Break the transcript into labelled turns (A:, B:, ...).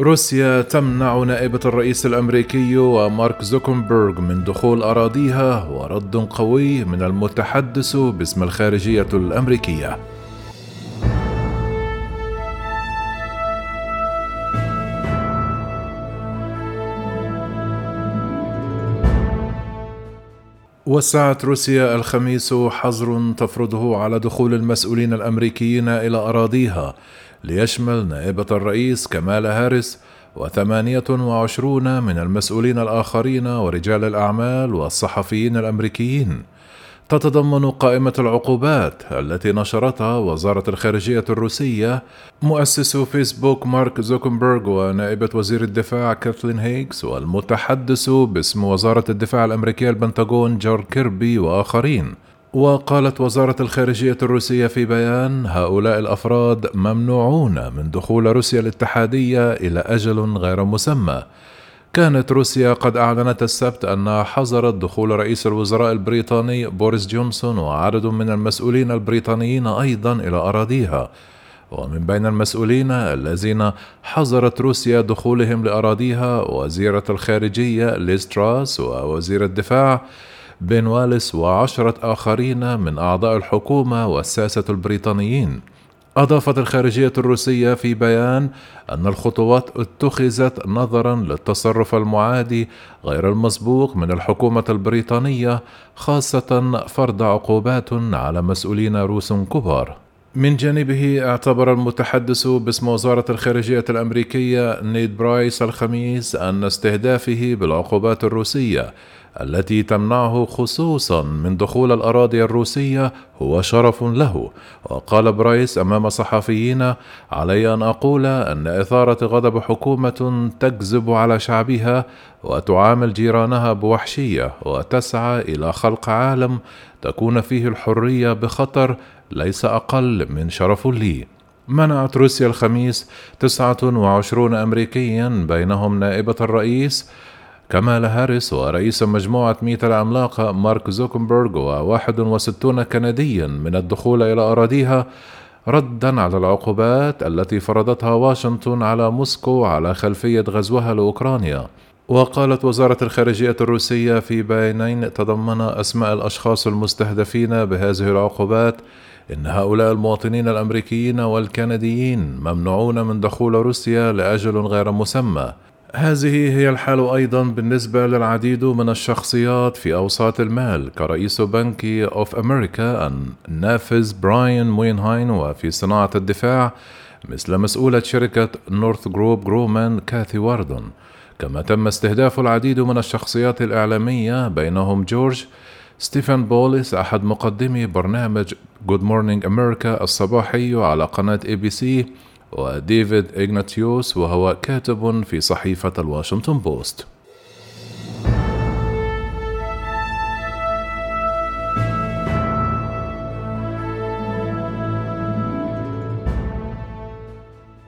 A: روسيا تمنع نائبة الرئيس الأمريكي ومارك زوكنبرغ من دخول أراضيها ورد قوي من المتحدث باسم الخارجية الأمريكية. وسعت روسيا الخميس حظر تفرضه على دخول المسؤولين الأمريكيين إلى أراضيها. ليشمل نائبة الرئيس كمال هاريس وثمانية وعشرون من المسؤولين الآخرين ورجال الأعمال والصحفيين الأمريكيين. تتضمن قائمة العقوبات التي نشرتها وزارة الخارجية الروسية مؤسس فيسبوك مارك زوكنبرغ ونائبة وزير الدفاع كاثلين هيكس والمتحدث باسم وزارة الدفاع الأمريكية البنتاغون جور كيربي وآخرين. وقالت وزارة الخارجية الروسية في بيان هؤلاء الأفراد ممنوعون من دخول روسيا الاتحادية إلى أجل غير مسمى. كانت روسيا قد أعلنت السبت أنها حظرت دخول رئيس الوزراء البريطاني بوريس جونسون وعدد من المسؤولين البريطانيين أيضا إلى أراضيها. ومن بين المسؤولين الذين حظرت روسيا دخولهم لأراضيها وزيرة الخارجية ليز تراس ووزير الدفاع بن واليس وعشرة آخرين من أعضاء الحكومة والساسة البريطانيين أضافت الخارجية الروسية في بيان أن الخطوات اتخذت نظرا للتصرف المعادي غير المسبوق من الحكومة البريطانية خاصة فرض عقوبات على مسؤولين روس كبار. من جانبه اعتبر المتحدث باسم وزارة الخارجية الأمريكية نيد برايس الخميس أن استهدافه بالعقوبات الروسية التي تمنعه خصوصا من دخول الأراضي الروسية هو شرف له. وقال برايس أمام صحفيين علي أن أقول أن إثارة غضب حكومة تكذب على شعبها وتعامل جيرانها بوحشية وتسعى إلى خلق عالم تكون فيه الحرية بخطر ليس أقل من شرف لي. منعت روسيا الخميس 29 أمريكيا بينهم نائبة الرئيس كمال هاريس ورئيس مجموعة ميتا العملاقة مارك زوكنبرغ وواحد وستون كنديا من الدخول إلى أراضيها ردا على العقوبات التي فرضتها واشنطن على موسكو على خلفية غزوها لأوكرانيا. وقالت وزارة الخارجية الروسية في بيانين تضمن أسماء الأشخاص المستهدفين بهذه العقوبات إن هؤلاء المواطنين الأمريكيين والكنديين ممنوعون من دخول روسيا لأجل غير مسمى. هذه هي الحال أيضا بالنسبة للعديد من الشخصيات في أوساط المال كرئيس بنك أوف أمريكا النافذ براين موينيهان وفي صناعة الدفاع مثل مسؤولة شركة نورثروب جرومان كاثي واردون. كما تم استهداف العديد من الشخصيات الإعلامية بينهم جورج ستيفانوبولوس أحد مقدمي برنامج جود مورنينج أمريكا الصباحي على قناة اي بي سي وديفيد إغناتيوس وهو كاتب في صحيفة الواشنطن بوست